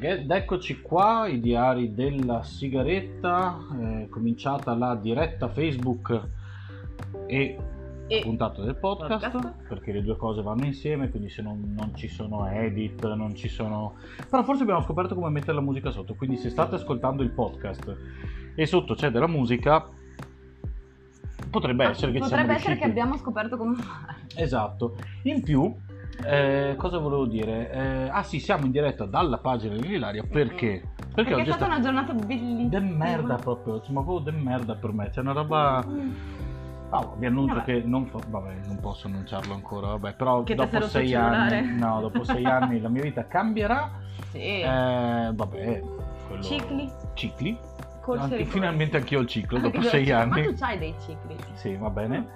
ed eccoci qua, i diari della sigaretta, eh, cominciata la diretta Facebook e, E puntata del podcast, podcast. perché le due cose vanno insieme, quindi se non, non ci sono edit, non ci sono... Però forse abbiamo scoperto come mettere la musica sotto, quindi se state ascoltando il podcast e sotto c'è della musica, potrebbe essere che potrebbe essere che riusciti. abbiamo scoperto come fare. Esatto. In più, eh, cosa volevo dire? Eh, ah sì, siamo in diretta dalla pagina di Ilaria perché? Perché, Perché è oggi stata una giornata bellissima. de merda proprio, ma proprio de merda per me, c'è una roba... Mm. Ah, vi annuncio Vabbè. che non, fa- vabbè, non posso annunciarlo ancora, vabbè, però dopo sei anni, no, dopo sei anni la mia vita cambierà, Sì. eh, vabbè, quello- Cicli. cicli, Anche- finalmente anch'io il ciclo, dopo sei anni. Ma tu c'hai dei cicli. Sì, va bene.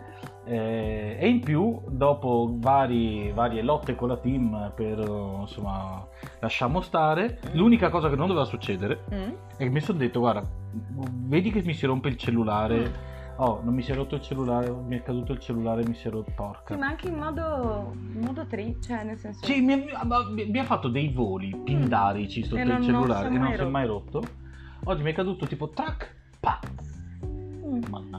Eh, e in più, dopo vari- varie lotte con la team per, insomma, lasciamo stare, l'unica cosa che non doveva succedere Mm? è che mi sono detto, guarda, vedi che mi si rompe il cellulare, Mm. oh, non mi si è rotto il cellulare, mi è caduto il cellulare, mi si è rotto, porca. Sì, ma anche in modo, in modo tri, cioè nel senso... Sì, mi, mi- mi ha fatto dei voli pindarici sto Mm. E il non- non cellulare è e non si è mai rotto. Oggi mi è caduto tipo track, pa, Mm. mannaggia.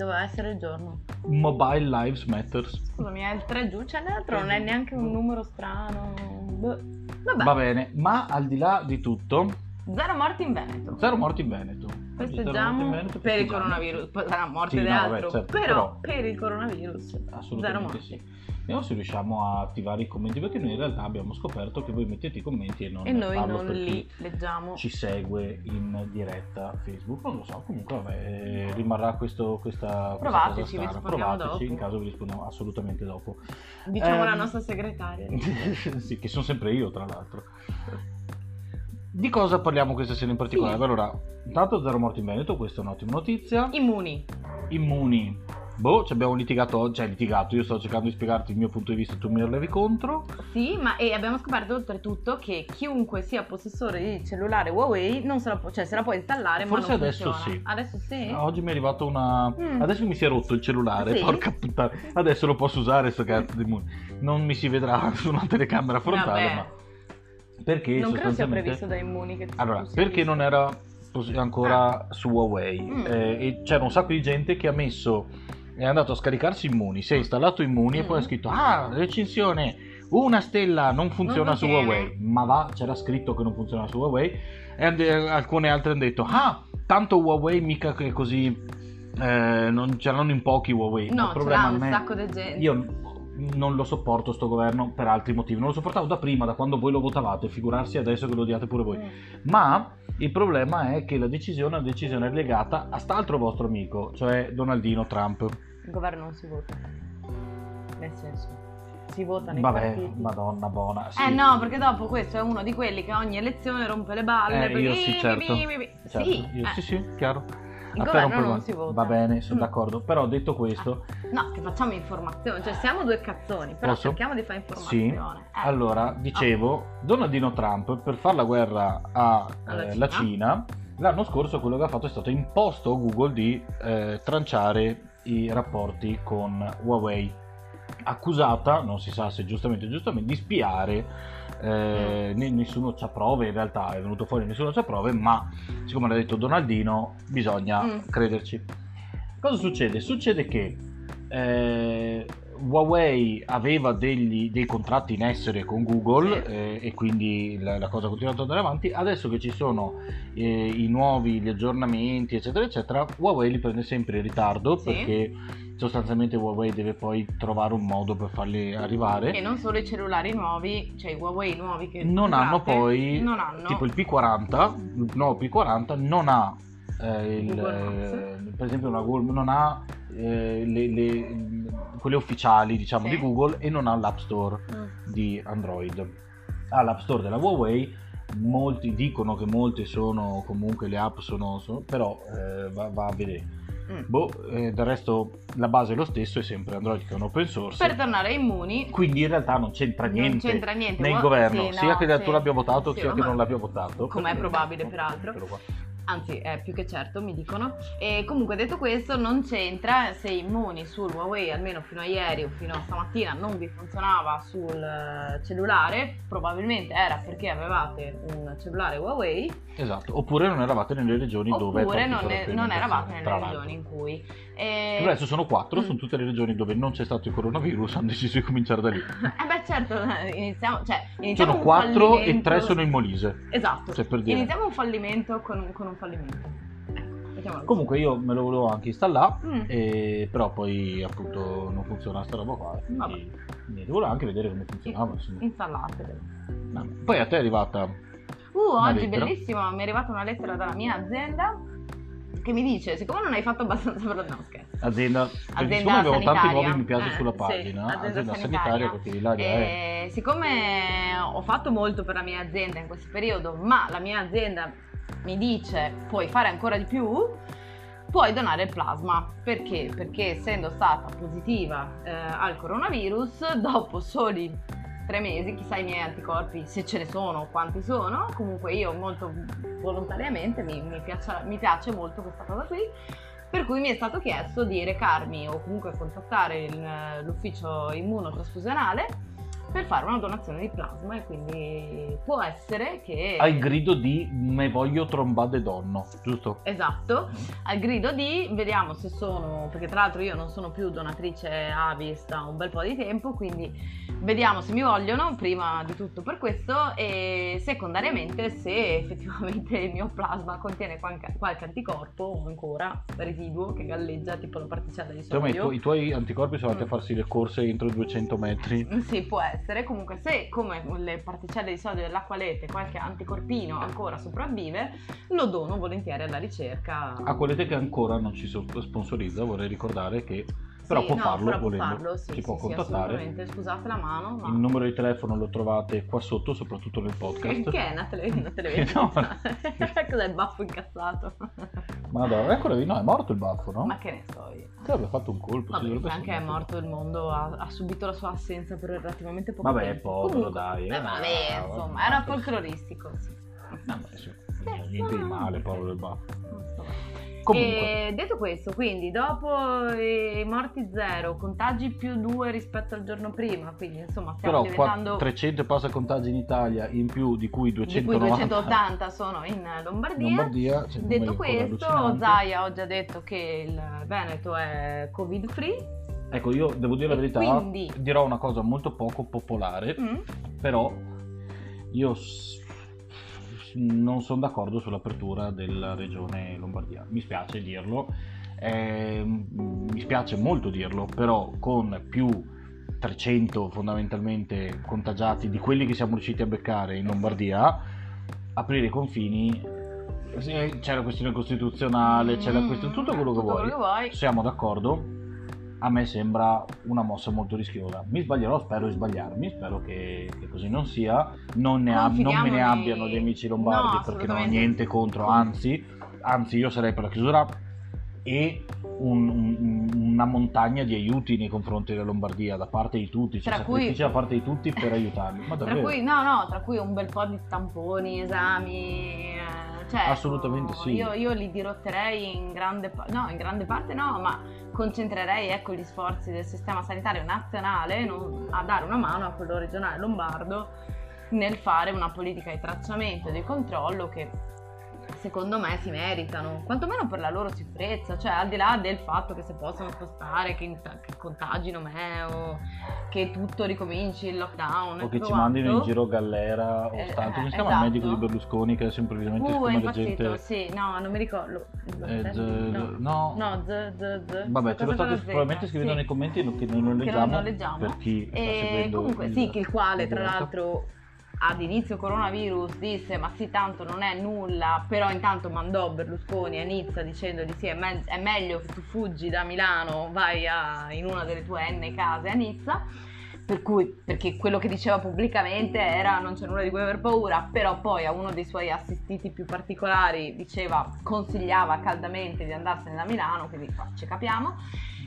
Doveva essere il giorno. Mobile Lives Matters. Scusami, è il 3 giù, cioè l'altro non è neanche un numero strano. Boh. Vabbè, Va bene, ma al di là di tutto, zero morti in Veneto. zero morti in Veneto. Zero morti in Festeggiamo Veneto, per il festeggiamo. coronavirus, poi sarà morte Sì, di no, vabbè, certo, però, però- per il coronavirus zero Assolutamente morti. sì. Vediamo se riusciamo a attivare i commenti perché noi in realtà abbiamo scoperto che voi mettete i commenti e non E noi non li leggiamo. ci segue in diretta Facebook. Non lo so, comunque vabbè, eh, rimarrà questo, questa, questa Provateci, cosa vi Provateci, dopo. in caso vi rispondiamo assolutamente dopo. Diciamo la Ehm, nostra segretaria. sì, che sono sempre io, tra l'altro. Di cosa parliamo questa sera in particolare? Sì. Allora, intanto zero morti in Veneto, questa è un'ottima notizia. Immuni. Immuni. Boh, ci abbiamo litigato oggi, cioè litigato, io sto cercando di spiegarti il mio punto di vista, tu mi levi contro. Sì, ma e abbiamo scoperto oltretutto che chiunque sia possessore di cellulare Huawei non se la può, cioè se la può installare Forse adesso funziona. sì. Adesso sì? Oggi mi è arrivata una... Mm. Adesso mi si è rotto il cellulare, Sì? porca puttana. Adesso lo posso usare sto cazzo di Immuni. Non mi si vedrà su una telecamera frontale, Vabbè. ma... Perché non credo sia sostanzialmente... previsto da Immuni che Allora, perché non era ancora su Huawei? Mm. Eh, e c'era un sacco di gente che ha messo, è andato a scaricarsi Immuni, si è installato Immuni e poi ha Mm. scritto, ah, recensione, una stella non funziona Non su contiene." Huawei. Ma va, c'era scritto che non funziona su Huawei. E alcune altre hanno detto, ah, tanto Huawei mica che così... eh, non c'erano in pochi Huawei. No, il problema c'era un me- sacco di gente. io non lo sopporto sto governo per altri motivi. Non lo sopportavo da prima, da quando voi lo votavate, figurarsi adesso che lo odiate pure voi. Mm. Ma il problema è che la decisione è una decisione legata a st'altro vostro amico, cioè Donaldino Trump. Il governo non si vota. Nel senso, si vota nei Vabbè, partiti. madonna buona. sì. Eh no, perché dopo questo è uno di quelli che ogni elezione rompe le balle. Eh, perché- io sì, certo. mi- Certo, Sì, io- eh, sì, sì, chiaro. Il A te governo non si vota. Va bene, sono Mm. d'accordo. Però detto questo, No, che facciamo informazione, cioè siamo due cazzoni, però Posso? cerchiamo di fare sì. informazione. Eh. Allora, dicevo, Donaldino Trump per fare la guerra alla Alla Cina. l'anno scorso quello che ha fatto è stato imposto a Google di eh, tranciare i rapporti con Huawei. Accusata, non si sa se giustamente o giustamente, di spiare. Eh, ne- nessuno c'ha prove, in realtà è venuto fuori nessuno c'ha prove, ma siccome l'ha detto Donaldino, bisogna Mm. crederci. Cosa succede? Succede che eh, Huawei aveva degli- dei contratti in essere con Google eh, e quindi la, la cosa continua ad andare avanti. Adesso che ci sono eh, i nuovi, gli aggiornamenti, eccetera, eccetera, Huawei li prende sempre in ritardo Sì. perché sostanzialmente Huawei deve poi trovare un modo per farli arrivare. E non solo i cellulari nuovi, cioè i Huawei nuovi che non hanno comprate, poi non hanno tipo il P40 il nuovo P40 non ha eh, il, eh, per esempio una Google non ha eh, le, le- quelle ufficiali diciamo Sì. di Google e non ha l'App Store Mm. di Android ha l'App Store della Huawei molti dicono che molte sono comunque le app sono, sono- però eh, va, va a vedere Mm. boh, eh, del resto la base è lo stesso è sempre Android che è un open source Per tornare immuni, quindi in realtà non c'entra niente non c'entra niente. nel Hua- governo, sì, sia no, che sì. tu l'abbia votato Sì, sia che non l'abbia votato. Com'è probabile, peraltro. Anzi è più che certo mi dicono e comunque detto questo non c'entra se immuni sul Huawei almeno fino a ieri o fino a stamattina non vi funzionava sul eh, cellulare probabilmente era perché avevate un cellulare Huawei Esatto, oppure non eravate nelle regioni dove... oppure non, è- non eravate nelle tra l'altro. regioni in cui e... Adesso sono quattro, Mm. sono tutte le regioni dove non c'è stato il coronavirus, hanno deciso di cominciare da lì. Eh beh certo, iniziamo, cioè, iniziamo Sono quattro e fallimento- tre sono in Molise. Esatto, Cioè, per dire. iniziamo un fallimento con con un fallimento. Ecco. Comunque io me lo volevo anche installare, Mm. e- però poi appunto non funziona sta roba qua. Quindi niente, volevo anche vedere come funzionava. insomma. Installatelo. No. Poi a te è arrivata Uh, oggi lettera? bellissimo, mi è arrivata una lettera dalla mia azienda che mi dice, siccome non hai fatto abbastanza per no scherzo. azienda, Azienda siccome tanti sanitaria. nuovi mi piace Eh, sulla sì, pagina, azienda azienda, sanitaria. sanitaria, Ilaria è... E siccome ho fatto molto per la mia azienda in questo periodo, ma la mia azienda mi dice puoi fare ancora di più, puoi donare il plasma. Perché? Perché essendo stata positiva eh, al coronavirus, dopo soli tre mesi, chissà i miei anticorpi se ce ne sono, quanti sono, comunque io molto volontariamente mi, mi piace, mi piace molto questa cosa qui. Per cui mi è stato chiesto di recarmi o comunque contattare il- l'ufficio immunotrasfusionale per fare una donazione di plasma e quindi può essere che... Al grido di me voglio trombade donno, giusto? Esatto, al grido di vediamo se sono, perché tra l'altro io non sono più donatrice Avis da un bel po' di tempo, quindi vediamo se mi vogliono, prima di tutto per questo, e secondariamente se effettivamente il mio plasma contiene qualche, qualche anticorpo ancora residuo che galleggia tipo la particella di i, sodio. tu- i tuoi anticorpi sono andati a Mm. farsi le corse entro i 200 metri. Sì, può essere. Comunque, se come le particelle di sodio dell'acqualete qualche anticorpino ancora sopravvive, lo dono volentieri alla ricerca. Acqualete che ancora non ci so- sponsorizza, vorrei ricordare che però Sì, può no, farlo però può volendo. farlo, sì, ci sì, può sì, contattare. assolutamente. Scusate la mano, ma... Il numero di telefono lo trovate qua sotto, soprattutto nel podcast. che è una, tele- una televisione? No. Cos'è il baffo incazzato? Ma no, ancora lì, no, è morto il baffo, no? Ma che ne so io. Che aveva fatto un colpo, Vabbè, se anche è morto il mondo, ha, ha subito la sua assenza per relativamente poco Vabbè, tempo. povero, Comunque, dai, eh. eh, vabbè, Ah, insomma, vabbè. era folcloristico, sì. Vabbè, sì, Sì, niente di no. male, povero il baffo. Non so. Comunque, E detto questo, quindi dopo i morti zero, contagi più due rispetto al giorno prima, quindi insomma stiamo però diventando 300 e passa contagi in Italia, in più di cui di cui 290 280 sono in Lombardia. Lombardia. Detto questo. Zaia oggi ha detto che il Veneto è covid free. Ecco, io devo dire la verità, quindi- dirò una cosa molto poco popolare, Mm. però io non sono d'accordo sull'apertura della regione Lombardia. Mi spiace dirlo, ehm, mi spiace molto dirlo, però con più 300 fondamentalmente contagiati di quelli che siamo riusciti a beccare in Lombardia, aprire i confini sì, c'è la questione costituzionale, c'è la questione, tutto quello che tutto vuoi. quello che vuoi. Siamo d'accordo? A me sembra una mossa molto rischiosa. Mi sbaglierò, spero di sbagliarmi, spero che, che così non sia. Non, ne ab- non me ne abbiano gli amici lombardi No, perché non ho niente contro, anzi, anzi io sarei per la chiusura e un- un- una montagna di aiuti nei confronti della Lombardia da parte di tutti, cioè Tra cui- sacrifici da parte di tutti per aiutarli. Ma Tra cui, no, no, tra cui un bel po' di tamponi, esami. eh, Cioè, Assolutamente ecco, sì. Io, io li dirotterei in grande, no, in grande parte no, ma concentrerei ecco, gli sforzi del sistema sanitario nazionale non- a dare una mano a quello regionale lombardo nel fare una politica di tracciamento e di controllo che secondo me si meritano, quantomeno per la loro sicurezza, cioè al di là del fatto che si possono spostare, che, che contagino me o che tutto ricominci, il lockdown. O che ci mandino in giro Gallera o Eh, Stanti. Come si eh, chiama il esatto. medico di Berlusconi che adesso improvvisamente Uh, siccome la gente... sì, no, non mi ricordo. Eh, z- no. no. No, z, z, z. Vabbè, ce lo state probabilmente scrivendo sì. nei commenti che noi non Che leggiamo, non leggiamo. per chi sta E seguendo comunque il- sì, che il quale tra l'altro ad inizio coronavirus disse ma sì tanto non è nulla, però intanto mandò Berlusconi a Nizza dicendogli sì è, me- è meglio che tu fuggi da Milano, vai a- in una delle tue N case a Nizza. Per cui, perché quello che diceva pubblicamente era non c'è nulla di cui aver paura, però poi a uno dei suoi assistiti più particolari diceva, consigliava caldamente di andarsene da Milano, quindi ci capiamo.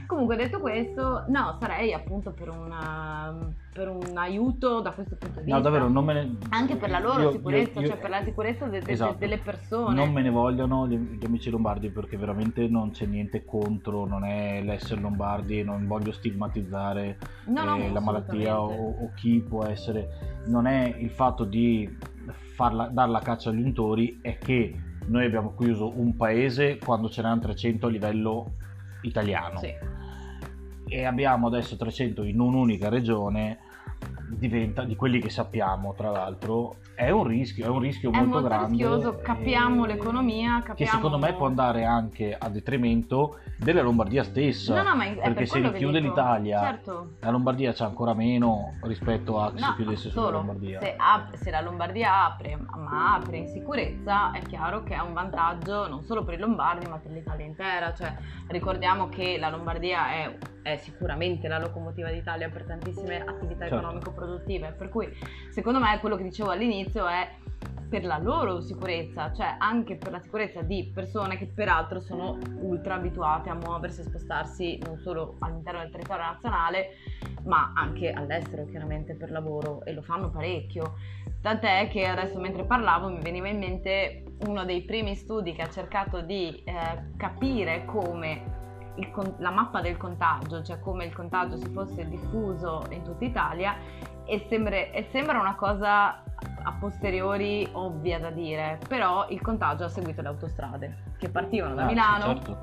Comunque detto questo, no, sarei appunto per, una, per un aiuto da questo punto di vista. No, davvero, non me ne... Anche per la loro io- sicurezza, io- io- cioè per la sicurezza de- de- Esatto. delle persone. Non me ne vogliono gli, gli amici lombardi perché veramente non c'è niente contro, non è l'essere lombardi, non voglio stigmatizzare No, no, eh, la malattia o, assolutamente. o chi può essere. Non è il fatto di farla, dar la caccia agli untori, è che noi abbiamo chiuso un paese quando ce n'erano 300 a livello italiano Sì. e abbiamo adesso 300 in un'unica regione diventa di quelli che sappiamo tra l'altro è un rischio è un rischio È molto, molto grande rischioso, capiamo eh, l'economia, che capiamo... secondo me può andare anche a detrimento della Lombardia stessa No, no, ma è per perché se quello che richiude l'Italia Certo. la Lombardia c'è ancora meno rispetto a che No, chiudesse solo la Lombardia se, ap- se la Lombardia apre, ma apre in sicurezza, è chiaro che è un vantaggio non solo per i lombardi, ma per l'Italia intera. Cioè, ricordiamo che la Lombardia è, è sicuramente la locomotiva d'Italia per tantissime attività Certo. economico-produttive. Per cui, secondo me, quello che dicevo all'inizio è per la loro sicurezza, cioè anche per la sicurezza di persone che peraltro sono ultra abituate a muoversi e spostarsi non solo all'interno del territorio nazionale, ma anche all'estero chiaramente per lavoro e lo fanno parecchio. Tant'è che adesso mentre parlavo mi veniva in mente uno dei primi studi che ha cercato di eh, capire come il la mappa del contagio, cioè come il contagio si fosse diffuso in tutta Italia e, sembra- e sembra una cosa a posteriori ovvia da dire, però il contagio ha seguito le autostrade che partivano da Ah, Milano certo.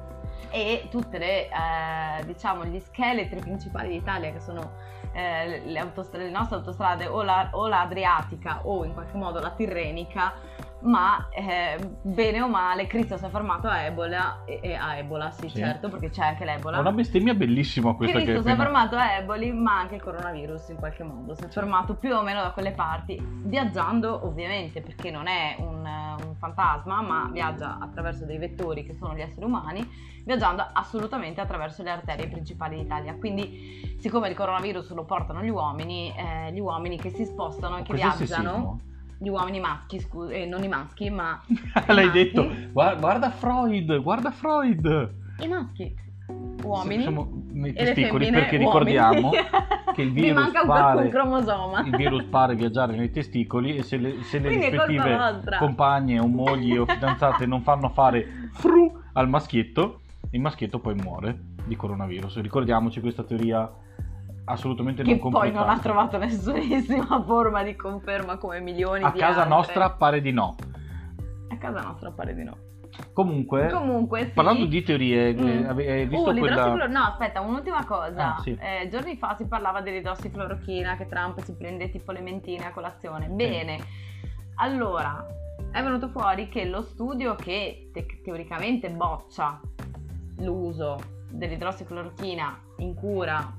e tutte le eh, diciamo gli scheletri principali d'Italia che sono eh, le, autostrade, le nostre autostrade o la, o la Adriatica o in qualche modo la Tirrenica ma eh, bene o male Cristo si è fermato a Ebola e, e a Ebola sì, Sì. certo perché c'è anche l'Ebola È una bestemmia bellissima questa che Cristo si è appena- fermato a Eboli, ma anche il coronavirus in qualche modo. Si è fermato più o meno da quelle parti, viaggiando ovviamente perché non è un, un fantasma, ma viaggia attraverso dei vettori che sono gli esseri umani, viaggiando assolutamente attraverso le arterie principali d'Italia. Quindi, siccome il coronavirus lo portano gli uomini, eh, gli uomini che si spostano e che Questo viaggiano? Gli uomini maschi, scusa, eh, non i maschi, ma L'hai maschi. detto Gua- guarda Freud guarda Freud i maschi, uomini. Siamo nei testicoli perché uomini. ricordiamo che il virus pare- il virus pare viaggiare nei testicoli e se le, se le rispettive compagne o mogli o fidanzate non fanno fare fru al maschietto, il maschietto poi muore di coronavirus. Ricordiamoci questa teoria assolutamente che non poi complicata. non ha trovato nessunissima forma di conferma come milioni A di casa altre. nostra pare di no. a casa nostra pare di no Comunque, comunque sì. parlando di teorie, Mm. eh, ave- hai visto Uh, quella... no aspetta un'ultima cosa Ah, sì. Eh, giorni fa si parlava dell'idrossiclorochina che Trump si prende tipo le mentine a colazione bene allora è venuto fuori che lo studio che te- teoricamente boccia l'uso dell'idrossiclorochina in cura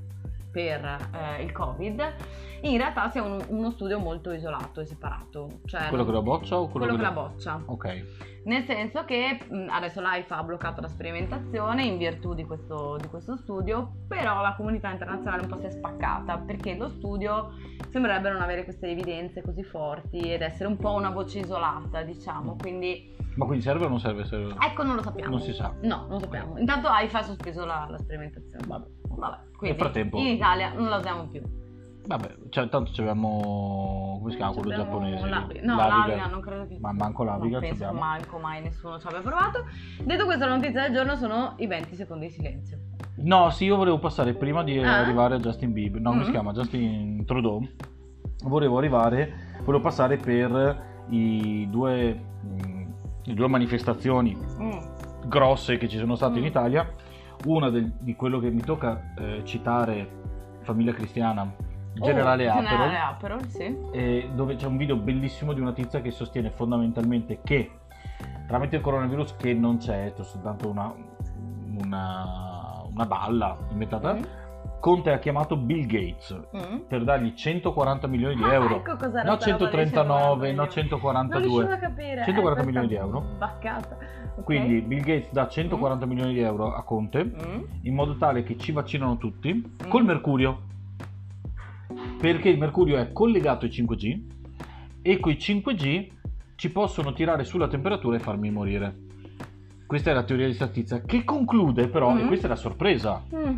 per eh, il covid in realtà sia un- uno studio molto isolato e separato cioè Quello che la boccia o quello, quello che la boccia Ok. nel senso che mh, adesso l'AIFA ha bloccato la sperimentazione in virtù di questo, di questo studio, però la comunità internazionale un po' si è spaccata perché lo studio sembrerebbe non avere queste evidenze così forti ed essere un po' una voce isolata, diciamo. Quindi, Ma quindi serve o non serve? serve? ecco, non lo sappiamo. Non si sa. No, non lo sappiamo. Intanto AIFA ha sospeso la, la sperimentazione. Vabbè. Vabbè, quindi frattempo- in Italia non la usiamo più. Vabbè, cioè, tanto ci abbiamo... come si chiama quello giapponese? No, L'aviga. l'aviga non credo che... Ma manco l'aviga non penso abbiamo. manco mai nessuno ci abbia provato. Detto questo, la notizia del giorno sono i 20 secondi di silenzio. No, sì, io volevo passare prima di Ah? arrivare a Justin Bieber, no, come si Mm. chiama? Justin Trudeau. Volevo arrivare, volevo passare per i due, mm, le due manifestazioni Mm. grosse che ci sono state in Mm. Italia. Una del- di quello che mi tocca eh, citare, Famiglia Cristiana, Generale Oh, Aperol. Generale Aperol, sì. eh, dove c'è un video bellissimo di una tizia che sostiene fondamentalmente che tramite il coronavirus che non c'è, è soltanto una, una, una balla inventata, Mm. Conte ha chiamato Bill Gates Mm. per dargli 140 milioni di Ah, euro. ecco cos'era No sta roba dei 139, 140 no Non riuscivo 142. a capire. 140 eh, milioni di euro. Baccata. Ok. Quindi Bill Gates dà 140 milioni di euro a Conte Mm. in modo tale che ci vaccinano tutti Mm. col mercurio. perché il mercurio è collegato ai 5G e quei 5G ci possono tirare sulla temperatura e farmi morire. Questa è la teoria di statizia che conclude però, e Mm. questa è la sorpresa, Mm.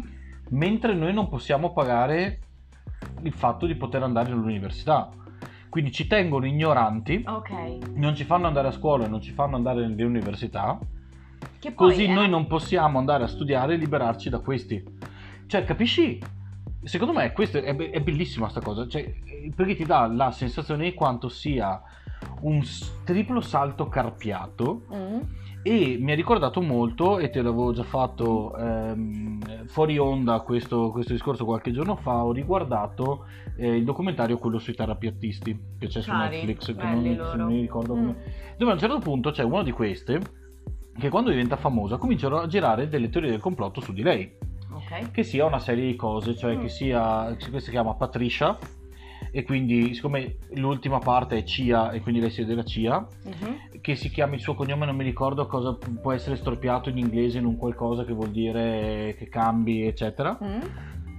Mentre noi non possiamo pagare il fatto di poter andare all'università. Quindi ci tengono ignoranti, Ok. non ci fanno andare a scuola e non ci fanno andare nelle università, Che poi così è- noi non possiamo andare a studiare e liberarci da questi. Cioè, capisci? Secondo me questo è, be- è bellissima sta cosa, cioè, eh, perché ti dà la sensazione di quanto sia un triplo salto carpiato Mm. E mi ha ricordato molto, e te l'avevo già fatto ehm, fuori onda questo, questo discorso qualche giorno fa, ho riguardato eh, il documentario quello sui terapiattisti che c'è su Cari, Netflix, che non, non mi ricordo come... Mm. Dove a un certo punto c'è una di queste che quando diventa famosa cominciano a girare delle teorie del complotto su di lei, Ok. che sia una serie di cose, cioè Mm. che sia, questa si chiama Patricia, e quindi siccome l'ultima parte è CIA e quindi lei sia della CIA, Mhm. che si chiama il suo cognome, non mi ricordo cosa può essere storpiato in inglese in un qualcosa che vuol dire che cambi, eccetera. Mm.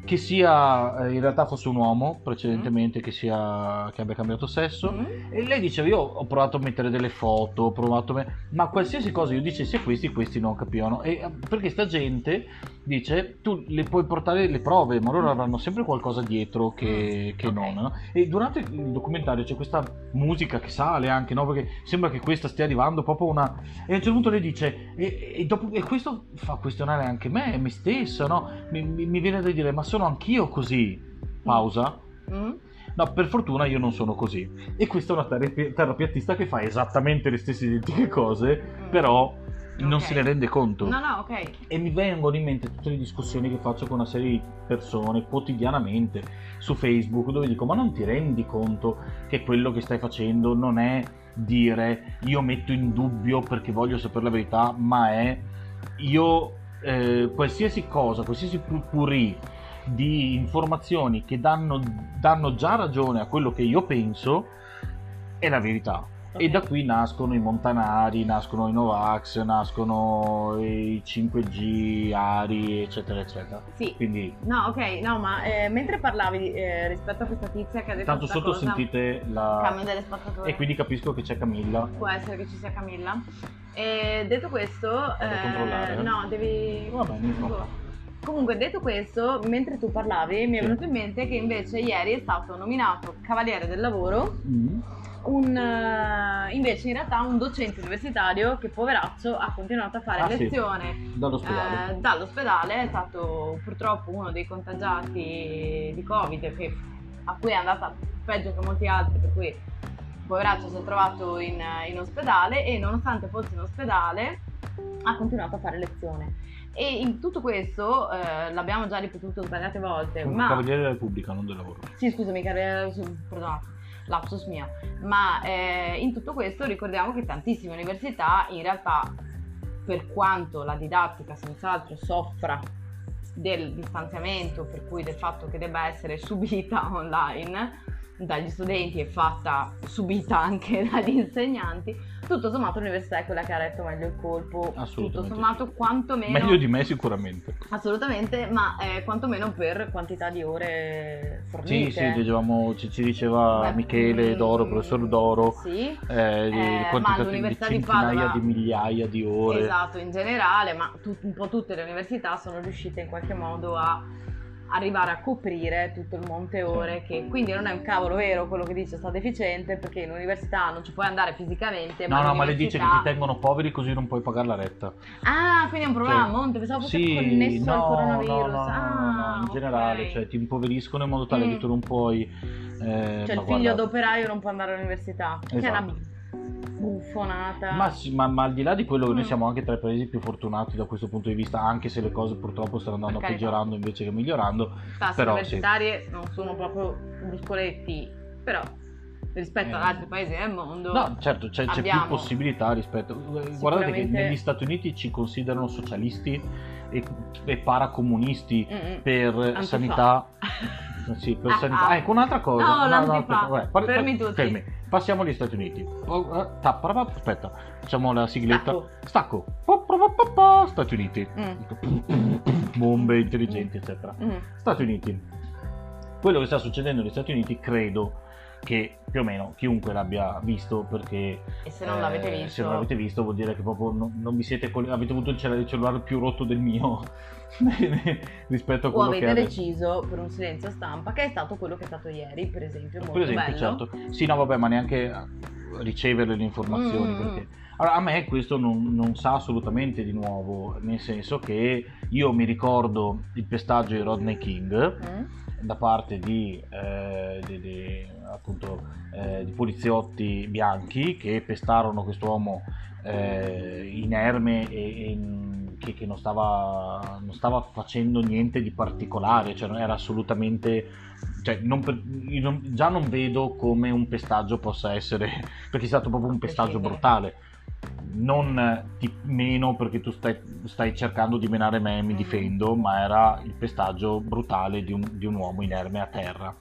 Che sia eh, in realtà fosse un uomo precedentemente, che, sia, che abbia cambiato sesso. Mm. E lei diceva: Io ho provato a mettere delle foto, ho provato a me- ma qualsiasi cosa io dicessi a questi, questi non capivano. E eh, perché sta gente dice: Tu le puoi portare le prove, ma loro avranno sempre qualcosa dietro che, che Ok. non. no? E durante il documentario c'è questa musica che sale anche, no? Perché sembra che questa stia arrivando proprio una. E a un certo punto lei dice: E, e dopo- e questo fa questionare anche me, me stessa, no? Mi, mi- mi viene da dire: Ma sono anch'io così? Pausa. Mm. No, per fortuna io non sono così. E questa è una terapi- terapiattista che fa esattamente le stesse identiche cose, Mm. però non se ne rende conto. No, no, ok. E mi vengono in mente tutte le discussioni che faccio con una serie di persone quotidianamente su Facebook, dove dico: Ma non ti rendi conto che quello che stai facendo non è dire io metto in dubbio perché voglio sapere la verità, ma è io eh, qualsiasi cosa, qualsiasi purì di informazioni che danno, danno già ragione a quello che io penso è la verità. E da qui nascono i montanari, nascono i Novax, nascono i 5G, Ari, eccetera, eccetera. Sì. Quindi, No, ok, no, ma eh, mentre parlavi eh, rispetto a questa tizia che ha detto tanto sotto cosa, sentite la... cambio delle spazzature. E quindi capisco che c'è Camilla. Può essere che ci sia Camilla. E detto questo, controllare, eh. no, devi. Va bene, mi fa. Comunque, detto questo, mentre tu parlavi, mi è Sì. venuto in mente che invece ieri è stato nominato Cavaliere del Lavoro Mm. un, eh, invece in realtà un docente universitario che poveraccio ha continuato a fare Ah, sì. lezione Dall'ospedale. eh, dall'ospedale, è stato purtroppo uno dei contagiati di Covid che- a cui è andata peggio che molti altri, per cui poveraccio si è trovato in, in ospedale e nonostante fosse in ospedale ha continuato a fare lezione. E in tutto questo eh, l'abbiamo già ripetuto svariate volte, ma Cavaliere della Repubblica, non del lavoro. sì, scusami, su- perdonate, lapsus mia. Ma eh, in tutto questo ricordiamo che tantissime università in realtà, per quanto la didattica senz'altro soffra del distanziamento, per cui del fatto che debba essere subita online dagli studenti e fatta subita anche dagli insegnanti, tutto sommato l'università è quella che ha retto meglio il colpo, Assolutamente tutto sommato quantomeno Meglio di me sicuramente. Assolutamente, ma eh, quantomeno per quantità di ore Sì, fornite. sì, dicevamo, ci, ci diceva Beh, Michele mm, Doro, professor Doro, Sì, eh, di Eh, ma di l'Università di centinaia Padova- di migliaia di ore. esatto, in generale, ma tu- un po' tutte le università sono riuscite in qualche modo a arrivare a coprire tutto il monte ore che quindi non è un cavolo vero quello che dice sta deficiente perché in università non ci puoi andare fisicamente No, no, ma le dice che ti tengono poveri così non puoi pagare la retta. ah quindi è un problema a Cioè, monte pensavo fosse sì, connesso al no, coronavirus no, no, ah, no, in generale, cioè ti impoveriscono in modo tale Mm. che tu non puoi... eh, cioè ma il figlio guarda- d'operaio non può andare all'università che è Esatto. una buffonata Ma, sì, ma, ma al di là di quello che noi Mm. siamo anche tra i paesi più fortunati da questo punto di vista, anche se le cose purtroppo stanno andando Per carità. peggiorando invece che migliorando, Però, universitarie non sono proprio bruscoletti, però rispetto Eh. ad altri paesi del mondo, No, certo, c'è, c'è più possibilità rispetto. Guardate che Sicuramente- negli Stati Uniti ci considerano socialisti e, e paracomunisti Mm-mm. per Antifa. sanità. Sì, per Ah, sanità. ah. Ecco un'altra cosa. No, l'antifa. aspetta, vabbè, par- Fermi tutti. fermi. Passiamo agli Stati Uniti. Oh, eh, aspetta, facciamo la sigletta. Stacco. Stacco. Stati Uniti. Mm. Bombe intelligenti, eccetera. Mm. Stati Uniti. Quello che sta succedendo negli Stati Uniti credo che più o meno chiunque l'abbia visto perché E se non l'avete eh, visto, se non l'avete visto vuol dire che proprio non, non vi siete coll- avete avuto il cell- il cellulare più rotto del mio rispetto a o quello che avete è adesso. deciso per un silenzio stampa, che è stato quello che è stato ieri, per esempio, molto per esempio bello. certo sì no vabbè ma neanche ricevere le informazioni Mm. perché allora a me questo non, non sa assolutamente di nuovo nel senso che io mi ricordo il pestaggio di Rodney King Mm? da parte di, eh, di- di, appunto, eh, di poliziotti bianchi che pestarono quest'uomo eh, inerme e, e in- che, che non, stava, non stava facendo niente di particolare, cioè non era assolutamente... Cioè, non non- già non vedo come un pestaggio possa essere, perché è stato proprio un pestaggio brutale. Non ti meno perché tu stai, stai cercando di menare me e mi Mhm. difendo, ma era il pestaggio brutale di un, di un uomo inerme a terra.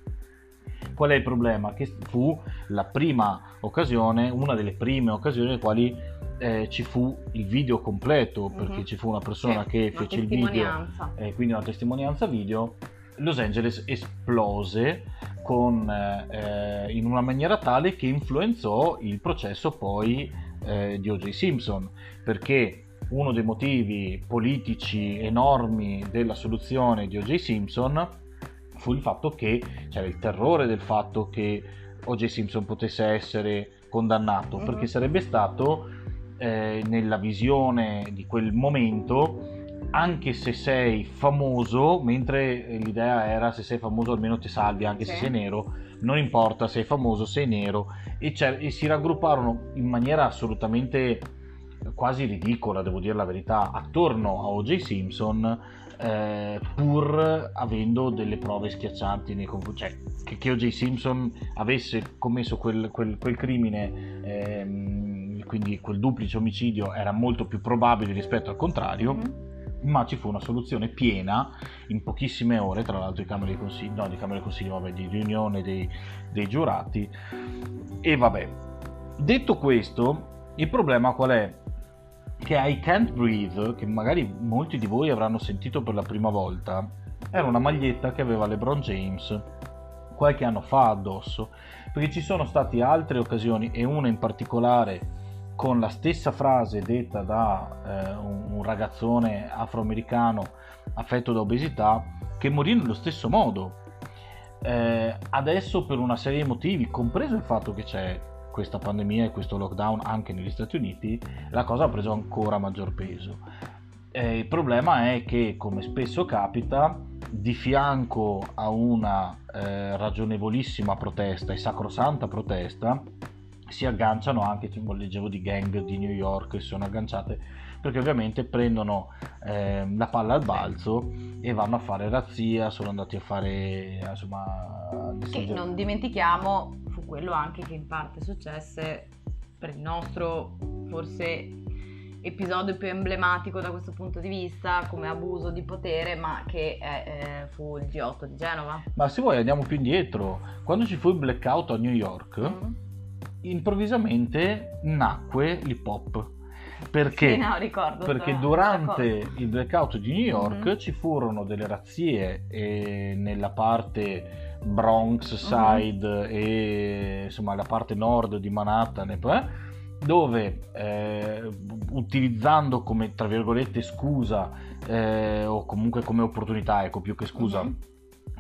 Qual è il problema? Che fu la prima occasione, una delle prime occasioni nelle quali eh, ci fu il video completo, perché Mhm. ci fu una persona Sì, che una fece il video eh, quindi una testimonianza video, Los Angeles esplose con, eh, in una maniera tale che influenzò il processo poi eh, di O.J. Simpson, perché uno dei motivi politici enormi della soluzione di O.J. Simpson fu il fatto che c'era il terrore del fatto che O.J. Simpson potesse essere condannato, Mhm. perché sarebbe stato eh, nella visione di quel momento anche se sei famoso, mentre l'idea era se sei famoso almeno ti salvi anche se Sì. sei nero, non importa sei famoso, sei nero e, e si raggrupparono in maniera assolutamente quasi ridicola, devo dire la verità, attorno a O.J. Simpson eh, pur avendo delle prove schiaccianti nei confronti, cioè che, che O.J. Simpson avesse commesso quel, quel- quel crimine, ehm, quindi quel duplice omicidio, era molto più probabile rispetto al contrario Mhm. ma ci fu una soluzione piena in pochissime ore, tra l'altro di Camera di Consiglio, no, di Camera di Consiglio, vabbè, di riunione dei, dei giurati. E vabbè, detto questo, il problema qual è? Che I Can't Breathe, che magari molti di voi avranno sentito per la prima volta, era una maglietta che aveva LeBron James qualche anno fa addosso, perché ci sono state altre occasioni e una in particolare con la stessa frase detta da eh, un, un ragazzone afroamericano affetto da obesità che morì nello stesso modo. Eh, adesso per una serie di motivi, compreso il fatto che c'è questa pandemia e questo lockdown anche negli Stati Uniti, la cosa ha preso ancora maggior peso. Eh, il problema è che, come spesso capita, di fianco a una eh, ragionevolissima protesta e sacrosanta protesta, si agganciano anche, tipo, leggevo di gang di New York che sono agganciate perché ovviamente prendono ehm, la palla al balzo e vanno a fare razzia, sono andati a fare insomma Che non dimentichiamo, fu quello anche che in parte successe per il nostro forse episodio più emblematico da questo punto di vista come abuso di potere, ma che è, eh, fu il G8 di Genova. Ma se vuoi andiamo più indietro, quando ci fu il blackout a New York, Mm. improvvisamente nacque l'hip hop. Perché? Sì, no, ricordo. Perché durante cosa. il blackout di New York Mhm. ci furono delle razzie eh, nella parte Bronx Mhm. side e insomma la parte nord di Manhattan e poi, dove eh, utilizzando come tra virgolette scusa eh, o comunque come opportunità ecco più che scusa Mhm.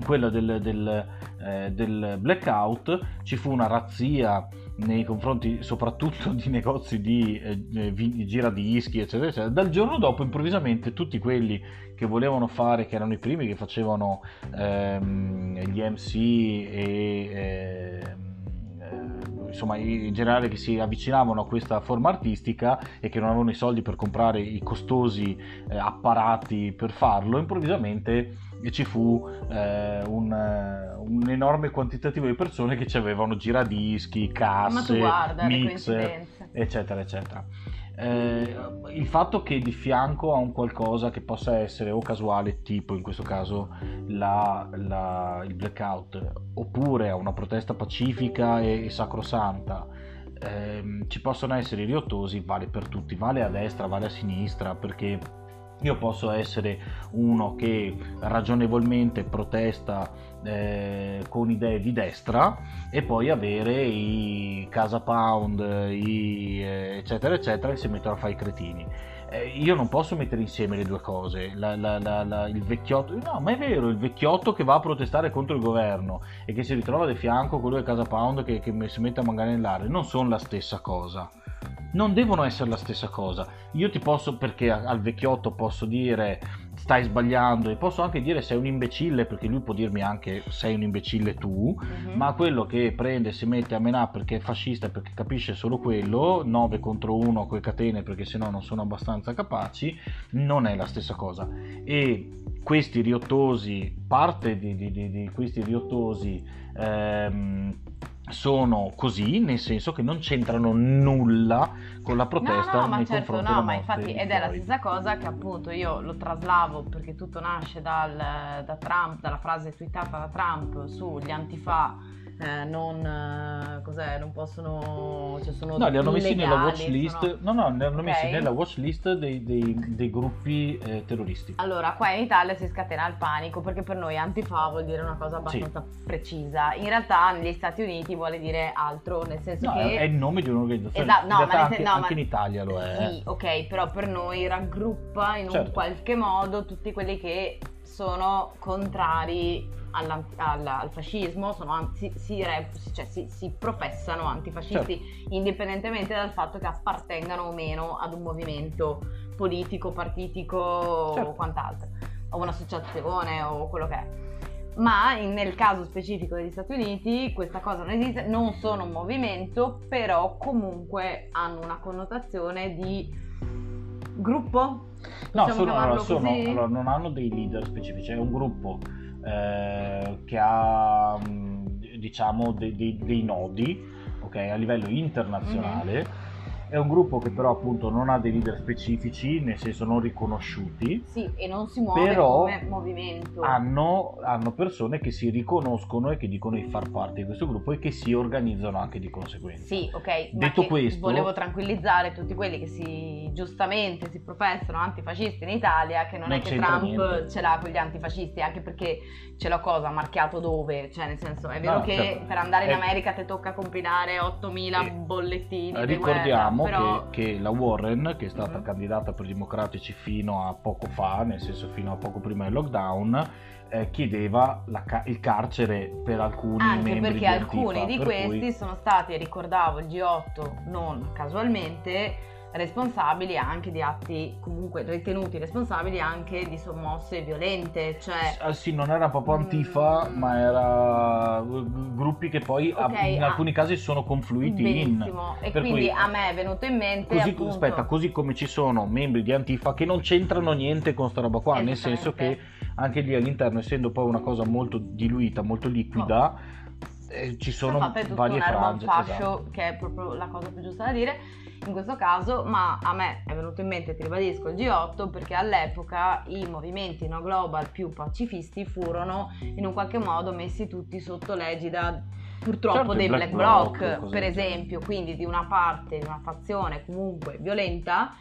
quella del, del, eh, del blackout ci fu una razzia nei confronti soprattutto di negozi di eh, eh, vi- giradischi eccetera eccetera dal giorno dopo improvvisamente tutti quelli che volevano fare che erano i primi che facevano ehm, gli MC e ehm, eh, insomma in generale che si avvicinavano a questa forma artistica e che non avevano i soldi per comprare i costosi eh, apparati per farlo improvvisamente e ci fu eh, un, eh, un enorme quantitativo di persone che ci avevano giradischi, casse, guarda mixer, eccetera, eccetera. Eh, il fatto che di fianco a un qualcosa che possa essere o casuale, tipo in questo caso la- la- il blackout, oppure a una protesta pacifica e, e sacrosanta, ehm, ci possono essere i riottosi, vale per tutti, vale a destra, vale a sinistra, perché Io posso essere uno che ragionevolmente protesta eh, con idee di destra e poi avere i Casa Pound, i, eh, eccetera, eccetera, che si mettono a fare i cretini. Eh, io non posso mettere insieme le due cose. La, la, la, il vecchiotto, no, ma è vero, il vecchiotto che va a protestare contro il governo e che si ritrova di fianco quello di Casa Pound che, che si mette a magare nell'aria non sono la stessa cosa non devono essere la stessa cosa. Io ti posso, perché al vecchiotto posso dire stai sbagliando e posso anche dire sei un imbecille perché lui può dirmi anche sei un imbecille tu, mm-hmm. ma quello che prende si mette a menà perché è fascista perché capisce solo quello, 9 contro 1 con le catene perché sennò non sono abbastanza capaci, non è la stessa cosa. E questi riottosi, parte di, di, di, di questi riottosi ehm, sono così, nel senso che non c'entrano nulla con la protesta no, no, ma nei certo, confronti no, ma infatti ed è la stessa cosa che appunto io lo traslavo perché tutto nasce dal, da Trump, dalla frase twittata da Trump sugli antifa eh, non, eh, cos'è, non possono, cioè sono no, li hanno messi nella watch list, sono... no, no, li hanno Ok. messi nella watch list dei, dei- dei gruppi eh, terroristi. Allora, qua in Italia si scatena il panico perché per noi antifa vuol dire una cosa abbastanza precisa. In realtà negli Stati Uniti vuole dire altro, nel senso No, che... è, il nome di un'organizzazione, Esatto, in no, ma anche, sen- no, anche ma- in Italia lo è. Sì, ok, però per noi raggruppa in un Certo. qualche modo tutti quelli che sono contrari alla- al fascismo, sono si, si cioè si- si professano antifascisti Certo. indipendentemente dal fatto che appartengano o meno ad un movimento politico, partitico o Certo. quant'altro, o un'associazione o quello che è. Ma in- nel caso specifico degli Stati Uniti questa cosa non esiste, non sono un movimento, però comunque hanno una connotazione di gruppo. No, sono, allora, sono- allora, non hanno dei leader specifici, è un gruppo eh, che ha mh, diciamo dei, dei- dei nodi ok, a livello internazionale. Mhm. È un gruppo che però appunto non ha dei leader specifici, nel senso non riconosciuti. Sì, e non si muove Però come movimento. Hanno, hanno persone che si riconoscono e che dicono di far parte di questo gruppo e che si organizzano anche di conseguenza. Sì, ok, Detto questo- volevo tranquillizzare tutti quelli che si giustamente si professano antifascisti in Italia, che non, Non è che Trump niente. ce l'ha con gli antifascisti, anche perché ce l'ho cosa marchiato dove, cioè nel senso è vero No, che certo. per andare in Eh, America ti tocca compilare 8000 eh, bollettini di Ricordiamo guerra, però... che, che la Warren, che è stata Mhm. candidata per i democratici fino a poco fa, nel senso fino a poco prima del lockdown, eh, chiedeva ca- il carcere per alcuni Anche membri perché alcuni Antifa, di per questi cui- sono stati, ricordavo il G8 non casualmente, responsabili anche di atti, comunque ritenuti responsabili anche di sommosse violente, cioè... Ah, sì, non era proprio Antifa, Mm. ma era eh, gruppi che poi a- Ok, in ah. alcuni casi sono confluiti in. Benissimo, e Per quindi cui- a me è venuto in mente Così, appunto, aspetta, così come ci sono membri di Antifa che non c'entrano niente con sta roba qua, nel senso che anche lì all'interno, essendo poi una cosa molto diluita, molto liquida, eh, ci sono varie un frange. fascio esatto. che è proprio la cosa più giusta da dire in questo caso, ma a me è venuto in mente, ti ribadisco, il G8 perché all'epoca i movimenti no global più pacifisti furono in un qualche modo messi tutti sotto l'egida purtroppo Certo, dei Black, Bloc, Bloc, per esempio, quindi di una parte, di una fazione comunque violenta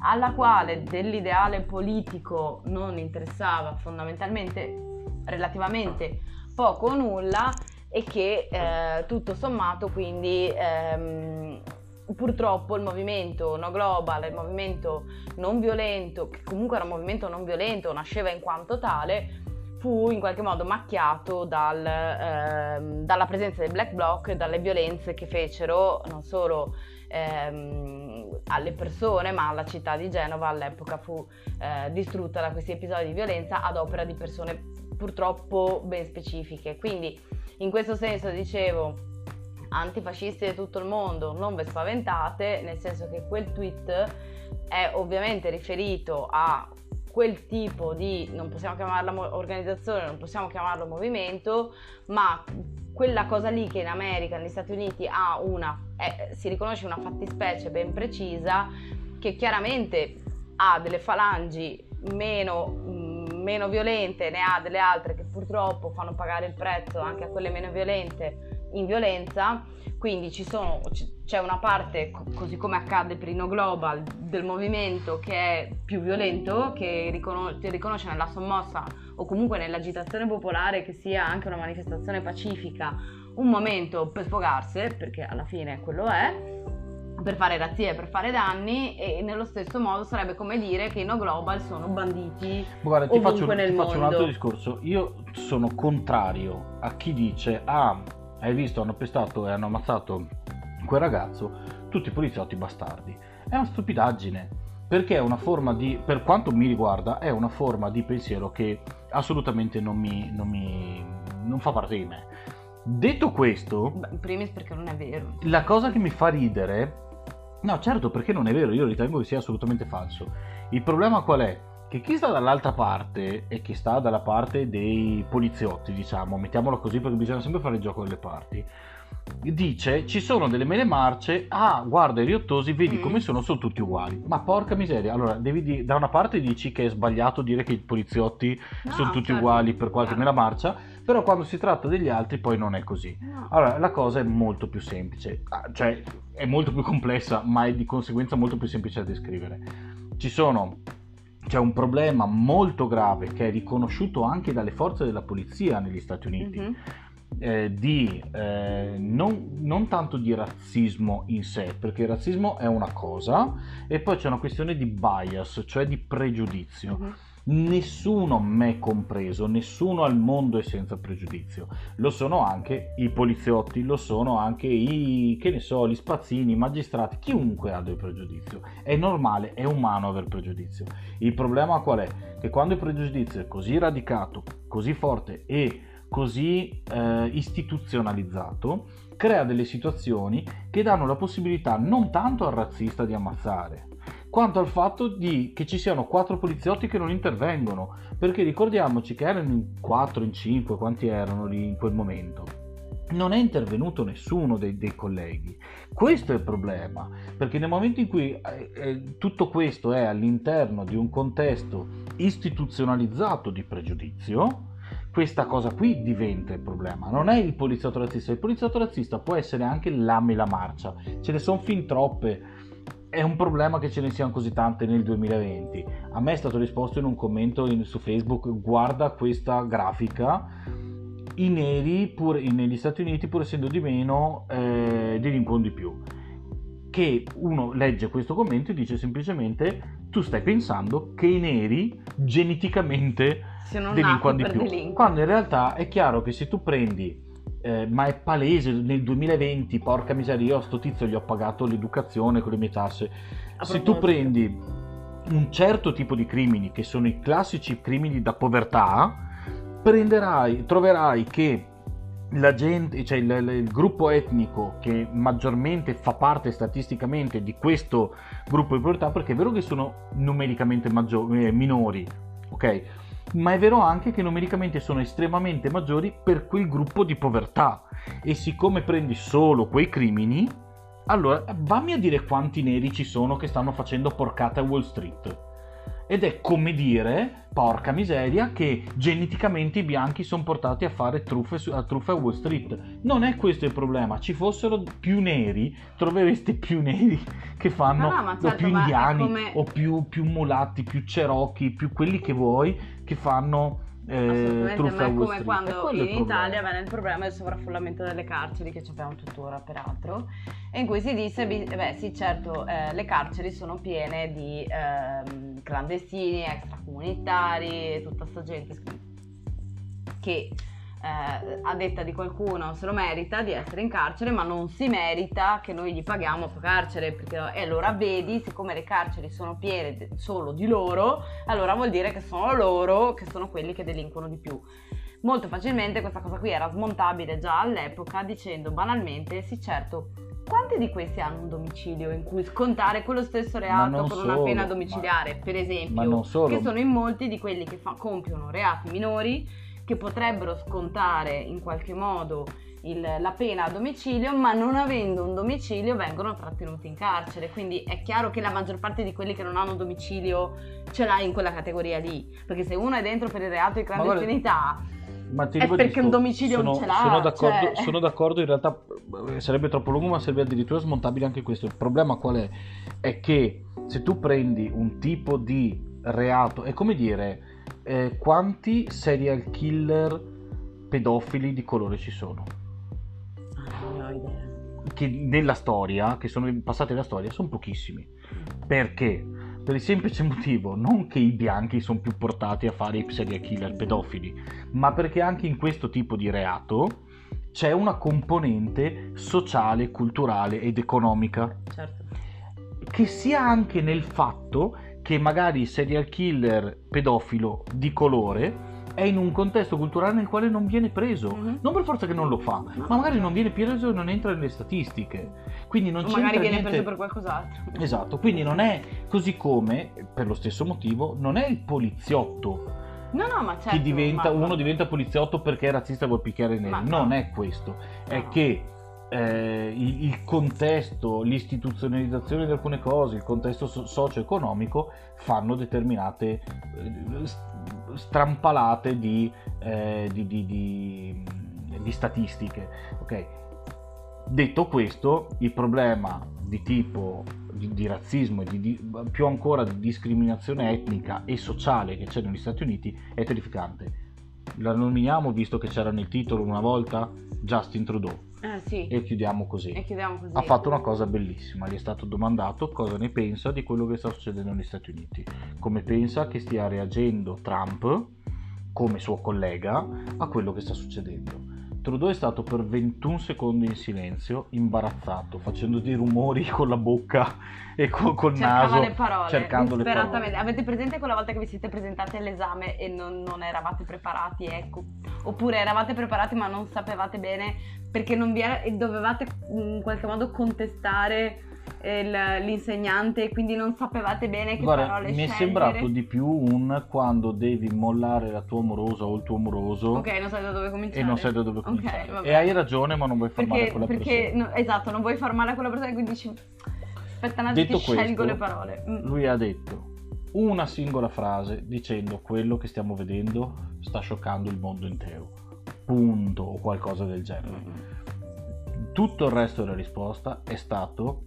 alla quale dell'ideale politico non interessava fondamentalmente relativamente poco o nulla e che eh, tutto sommato quindi ehm, purtroppo il movimento no global, il movimento non violento, che comunque era un movimento non violento, nasceva in quanto tale, fu in qualche modo macchiato dal, ehm, dalla presenza dei black bloc e dalle violenze che fecero non solo ehm, alle persone ma alla città di Genova all'epoca fu eh, distrutta da questi episodi di violenza ad opera di persone purtroppo ben specifiche. Quindi in questo senso dicevo antifascisti di tutto il mondo, non ve spaventate, nel senso che quel tweet è ovviamente riferito a quel tipo di, non possiamo chiamarla organizzazione, non possiamo chiamarlo movimento, ma quella cosa lì che in America, negli Stati Uniti ha una, eh, si riconosce una fattispecie ben precisa che chiaramente ha delle falangi meno, meno violente, ne ha delle altre che purtroppo fanno pagare il prezzo anche a quelle meno violente in violenza, quindi ci sono, c'è una parte, così come accade per i No Global, del movimento che è più violento, che riconos- riconosce nella sommossa o comunque nell'agitazione popolare che sia anche una manifestazione pacifica un momento per sfogarsi, perché alla fine quello è, per fare razzie, per fare danni e nello stesso modo sarebbe come dire che i no global sono banditi Guarda, ti faccio, nel ti mondo. faccio un altro discorso. Io sono contrario a chi dice ah, hai visto, hanno pestato e hanno ammazzato quel ragazzo, tutti i poliziotti bastardi. È una stupidaggine, perché è una forma di, per quanto mi riguarda, è una forma di pensiero che assolutamente non mi, non mi non fa parte di me. Detto questo, Beh, in primis perché non è vero. la cosa che mi fa ridere No, certo, perché non è vero, io ritengo che sia assolutamente falso. Il problema qual è? Che chi sta dall'altra parte e chi sta dalla parte dei poliziotti, diciamo, mettiamolo così perché bisogna sempre fare il gioco delle parti, dice ci sono delle mele marce, ah guarda i riottosi, vedi Mm. come sono, sono tutti uguali. Ma porca miseria, allora devi da una parte dici che è sbagliato dire che i poliziotti No, sono tutti certo. uguali per qualche mela marcia, però quando si tratta degli altri poi non è così. No. Allora, la cosa è molto più semplice, Ah, cioè è molto più complessa, ma è di conseguenza molto più semplice da descrivere. Ci sono, c'è un problema molto grave che è riconosciuto anche dalle forze della polizia negli Stati Uniti, Mhm. eh, di eh, non, non tanto di razzismo in sé, perché il razzismo è una cosa, e poi c'è una questione di bias, cioè di pregiudizio. Mhm. Nessuno, me compreso, nessuno al mondo è senza pregiudizio. Lo sono anche i poliziotti, lo sono anche i, che ne so, gli spazzini, i magistrati, chiunque ha del pregiudizio. È normale, è umano aver pregiudizio. Il problema qual è? Che quando il pregiudizio è così radicato, così forte e così eh, istituzionalizzato, crea delle situazioni che danno la possibilità non tanto al razzista di ammazzare, quanto al fatto di, che ci siano quattro poliziotti che non intervengono, perché ricordiamoci che erano in quattro, in cinque, quanti erano lì in quel momento. Non è intervenuto nessuno dei, dei colleghi. Questo è il problema, perché nel momento in cui eh, eh, tutto questo è all'interno di un contesto istituzionalizzato di pregiudizio, questa cosa qui diventa il problema. Non è il poliziotto razzista, il poliziotto razzista può essere anche la mela marcia, ce ne sono fin troppe è un problema che ce ne siano così tante nel 2020. A me è stato risposto in un commento in- su Facebook: guarda questa grafica. I neri, pur negli Stati Uniti, pur essendo di meno, eh, delinquono di più. Che uno legge questo commento e dice semplicemente: Tu stai pensando che i neri geneticamente delinquano di più. delinquere. Quando in realtà è chiaro che se tu prendi, eh, ma è palese nel 2020, porca miseria, io a sto tizio gli ho pagato l'educazione con le mie tasse. Se tu prendi un certo tipo di crimini, che sono i classici crimini da povertà, prenderai, troverai che la gente, cioè il, il- il gruppo etnico che maggiormente fa parte statisticamente di questo gruppo di povertà, perché è vero che sono numericamente maggior- eh, minori, ok? Ma è vero anche che numericamente sono estremamente maggiori per quel gruppo di povertà. E siccome prendi solo quei crimini, allora vammi a dire quanti neri ci sono che stanno facendo porcate a Wall Street. Ed è come dire, porca miseria, che geneticamente i bianchi sono portati a fare truffe, su- a truffe a Wall Street. Non è questo il problema. Ci fossero più neri, trovereste più neri che fanno, No, no, ma o certo, più indiani, come- o più, più mulatti, più cherokee, più quelli che vuoi, che fanno eh, Assolutamente, truffe è come quando in. Italia venne il problema del sovraffollamento delle carceri, che abbiamo tuttora peraltro, e in cui si disse, bi- beh sì certo, eh, le carceri sono piene di ehm, clandestini, extracomunitari, tutta sta gente che eh, a detta di qualcuno se lo merita di essere in carcere, ma non si merita che noi gli paghiamo per carcere, perché e allora vedi, siccome le carceri sono piene de- solo di loro, allora vuol dire che sono loro che sono quelli che delinquono di più. Molto facilmente questa cosa qui era smontabile già all'epoca dicendo banalmente, sì certo, quanti di questi hanno un domicilio in cui scontare quello stesso reato con una solo, pena ma- domiciliare, per Ma esempio, non solo. che sono in molti di quelli che fa- compiono reati minori che potrebbero scontare in qualche modo il- la pena a domicilio, ma non avendo un domicilio vengono trattenuti in carcere. Quindi è chiaro che la maggior parte di quelli che non hanno domicilio ce l'ha in quella categoria lì. Perché se uno è dentro per il reato di clandestinità, Ma ti È perché un domicilio sono, non ce l'ha, Sono d'accordo, cioè. sono d'accordo, in realtà eh, sarebbe troppo lungo, ma sarebbe addirittura smontabile anche questo. Il problema qual è? È che se tu prendi un tipo di reato, è come dire, eh, quanti serial killer pedofili di colore ci sono? Ah, non ho idea. Che nella storia, che sono passati nella storia, sono pochissimi. Perché? Per il semplice motivo, non che i bianchi sono più portati a fare i serial killer pedofili, ma perché anche in questo tipo di reato c'è una componente sociale, culturale ed economica Certo. che sia anche nel fatto che magari il serial killer pedofilo di colore è in un contesto culturale nel quale non viene preso. Mhm. Non per forza che non lo fa, ma magari non viene preso e non entra nelle statistiche. Quindi non O c'entra magari viene niente... preso per qualcos'altro. Esatto, quindi non è così come, per lo stesso motivo, non è il poliziotto No, no, ma certo. che diventa, ma- uno diventa poliziotto perché è razzista vuole picchiare i neri. Ma no. Non è questo, è No. che eh, il, il contesto, l'istituzionalizzazione di alcune cose, il contesto so- socio-economico fanno determinate eh, strampalate di, eh, di- di- di- di statistiche. Ok? Detto questo, il problema di tipo di, razzismo e più ancora di discriminazione etnica e sociale che c'è negli Stati Uniti è terrificante. La nominiamo visto che c'era nel titolo una volta Justin Trudeau Eh sì. e chiudiamo così. E chiudiamo così. Ha fatto una cosa bellissima, gli è stato domandato cosa ne pensa di quello che sta succedendo negli Stati Uniti, come pensa che stia reagendo Trump come suo collega a quello che sta succedendo. Trudeau è stato per 21 secondi in silenzio, imbarazzato, facendo dei rumori con la bocca e co- col Cercava naso, le parole, cercando le parole. Avete presente quella volta che vi siete presentati all'esame e non, non eravate preparati, ecco? Oppure eravate preparati ma non sapevate bene perché non vi era- e dovevate in qualche modo contestare l'insegnante quindi non sapevate bene che Guarda, parole mi è scegliere. sembrato di più un quando devi mollare la tua amorosa o il tuo amoroso Ok, non sai da dove cominciare. e non sai da dove cominciare. vabbè. e hai ragione, ma non vuoi far male a Perché, quella perché persona. no, esatto, non vuoi far male a quella persona e quindi dici aspetta un attimo Detto scelgo le parole. Mm. Lui ha detto una singola frase dicendo quello che stiamo vedendo sta scioccando il mondo intero. Punto o qualcosa del genere. Tutto il resto della risposta è stato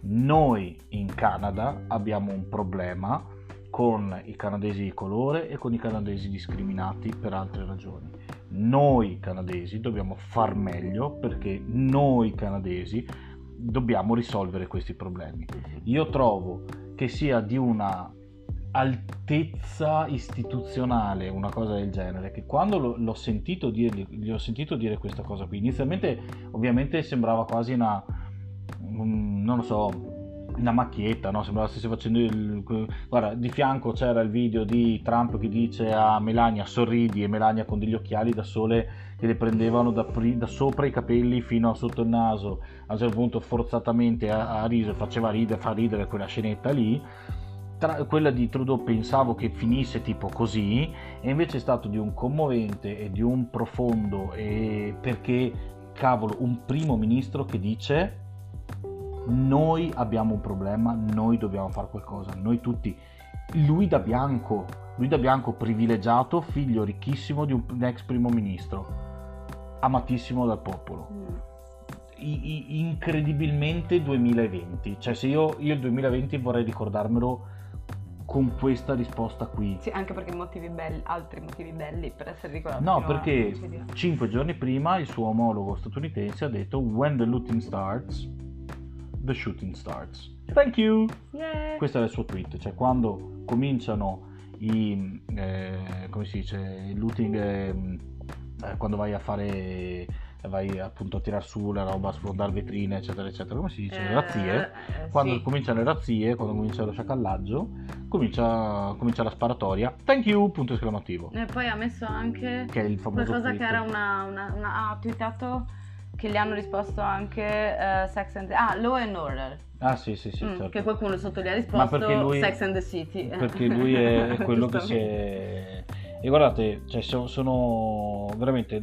noi in Canada abbiamo un problema con i canadesi di colore e con i canadesi discriminati per altre ragioni. Noi canadesi dobbiamo far meglio perché noi canadesi dobbiamo risolvere questi problemi. Io trovo che sia di una altezza istituzionale una cosa del genere che quando lo- l'ho sentito dire, gli ho sentito dire questa cosa qui inizialmente ovviamente sembrava quasi una un- non lo so una macchietta no? sembrava stesse facendo il guarda di fianco c'era il video di Trump che dice a Melania sorridi e Melania con degli occhiali da sole che le prendevano da, pri- da sopra i capelli fino a sotto il naso a un certo punto forzatamente a, a riso faceva ridere fa ridere quella scenetta lì Tra- quella di Trudeau pensavo che finisse tipo così e invece è stato di un commovente e di un profondo e perché cavolo un primo ministro che dice noi abbiamo un problema noi dobbiamo fare qualcosa noi tutti lui da bianco lui da bianco privilegiato figlio ricchissimo di un ex primo ministro amatissimo dal popolo Mm. I- i- incredibilmente 2020 cioè se io, io il 2020 vorrei ricordarmelo con questa risposta qui Sì, anche perché motivi belli, altri motivi belli per essere ricordati. no perché cinque giorni prima il suo omologo statunitense ha detto when the looting starts the shooting starts thank you Yeah. questo è il suo tweet cioè quando cominciano i eh, come si dice il looting ehm, eh, quando vai a fare vai appunto a tirar su la roba a sfondare vetrine eccetera eccetera come si dice le Eh, razzie eh, quando sì. cominciano le razzie quando comincia lo sciacallaggio comincia, comincia la sparatoria thank you punto esclamativo E poi ha messo anche che è il famoso qualcosa tweet. che era una, una, una- ha twittato che gli hanno risposto anche eh, Sex and the... Ah, Law and Order. ah sì sì sì Mm, certo. Che qualcuno sotto gli ha risposto lui- Sex and the City. perché lui è, quello che si è e guardate cioè, so- sono veramente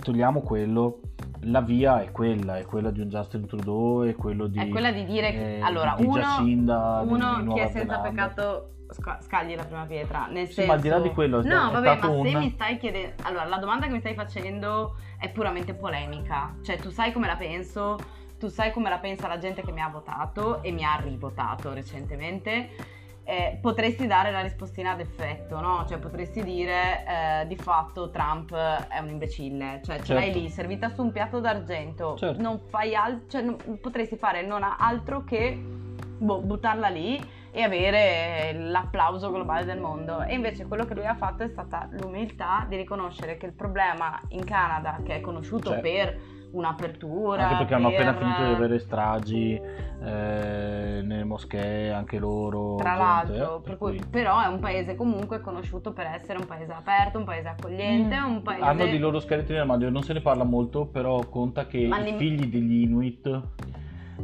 togliamo quello la via è quella, è quella di un Justin Trudeau, è quello di... È quella di dire che, eh, allora, di uno, Jacinda di uno Nuova che è senza Zelanda. peccato sca- scagli la prima pietra, nel Sì, senso... ma al di là di quello, No, vabbè, ma se un- mi stai chiedendo... Allora, la domanda che mi stai facendo è puramente polemica. Cioè, tu sai come la penso, tu sai come la pensa la gente che mi ha votato e mi ha rivotato recentemente. Eh, potresti dare la rispostina ad effetto, no? Cioè potresti dire eh, di fatto Trump è un imbecille, cioè ce l'hai Certo. lì servita su un piatto d'argento, Certo. non fai altro, cioè non- potresti fare non altro che boh, buttarla lì e avere l'applauso globale del mondo. E invece quello che lui ha fatto è stata l'umiltà di riconoscere che il problema in Canada, che è conosciuto Certo. per un'apertura, Anche perché hanno appena per- finito di avere stragi eh, nelle moschee, anche loro. Tra gente, l'altro, eh, per cui- però è un paese comunque conosciuto per essere un paese aperto, un paese accogliente, Mm. un paese... Hanno di loro scheletri nell'armadio, non se ne parla molto, però conta che Ma i l'im- figli degli Inuit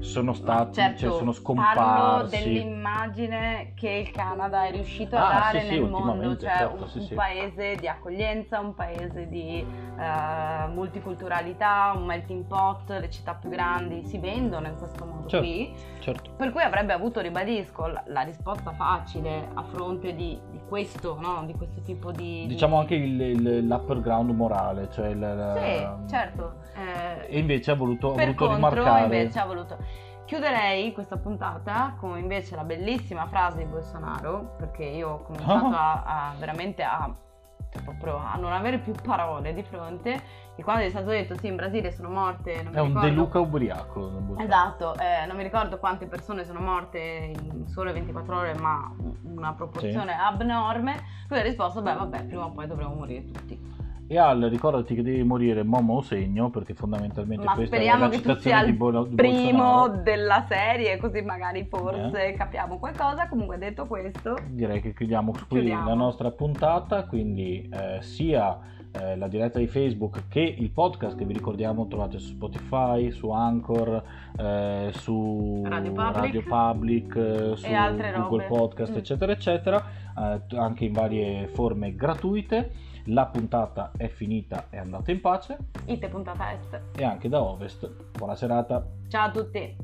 sono stati, certo, cioè sono parlo scomparsi. dell'immagine che il Canada è riuscito a Ah, dare sì, sì, nel mondo, cioè certo, un, sì, un paese di accoglienza, un paese di eh, multiculturalità, un melting pot, le città più grandi si vendono in questo modo Certo. qui. Certo. Per cui avrebbe avuto, ribadisco, la, la risposta facile a fronte di, di questo, no? di questo tipo di... di- Diciamo anche il, il- l'upper ground morale, cioè il- Sì, certo. eh, E invece ha voluto, ha per voluto contro rimarcare. invece ha voluto chiuderei questa puntata con invece la bellissima frase di Bolsonaro perché io ho cominciato Oh. a, a veramente a, proprio a non avere più parole di fronte e quando è stato detto sì in Brasile sono morte non È un ricordo- De Luca ubriaco. Esatto, eh, non mi ricordo quante persone sono morte in sole 24 ore, ma una proporzione abnorme. Lui ha risposto: Beh, vabbè, prima o poi dovremo morire tutti. E Al, ricordati che devi morire Momo o segno, perché fondamentalmente Ma questa è la citazione di, il Bolo- di primo Bolsonaro. della serie, così magari forse Eh. capiamo qualcosa. Comunque, detto questo, Direi che chiudiamo qui Chiudiamo. la nostra puntata, quindi eh, sia eh, la diretta di Facebook che il podcast che vi ricordiamo trovate su Spotify, su Anchor, eh, su Radio Public. Radio Public, eh, su Google. Podcast, Mm. eccetera, eccetera, anche in varie forme gratuite. La puntata è finita e andate in pace ite puntata est. e anche da Ovest. Buona serata. Ciao a tutti.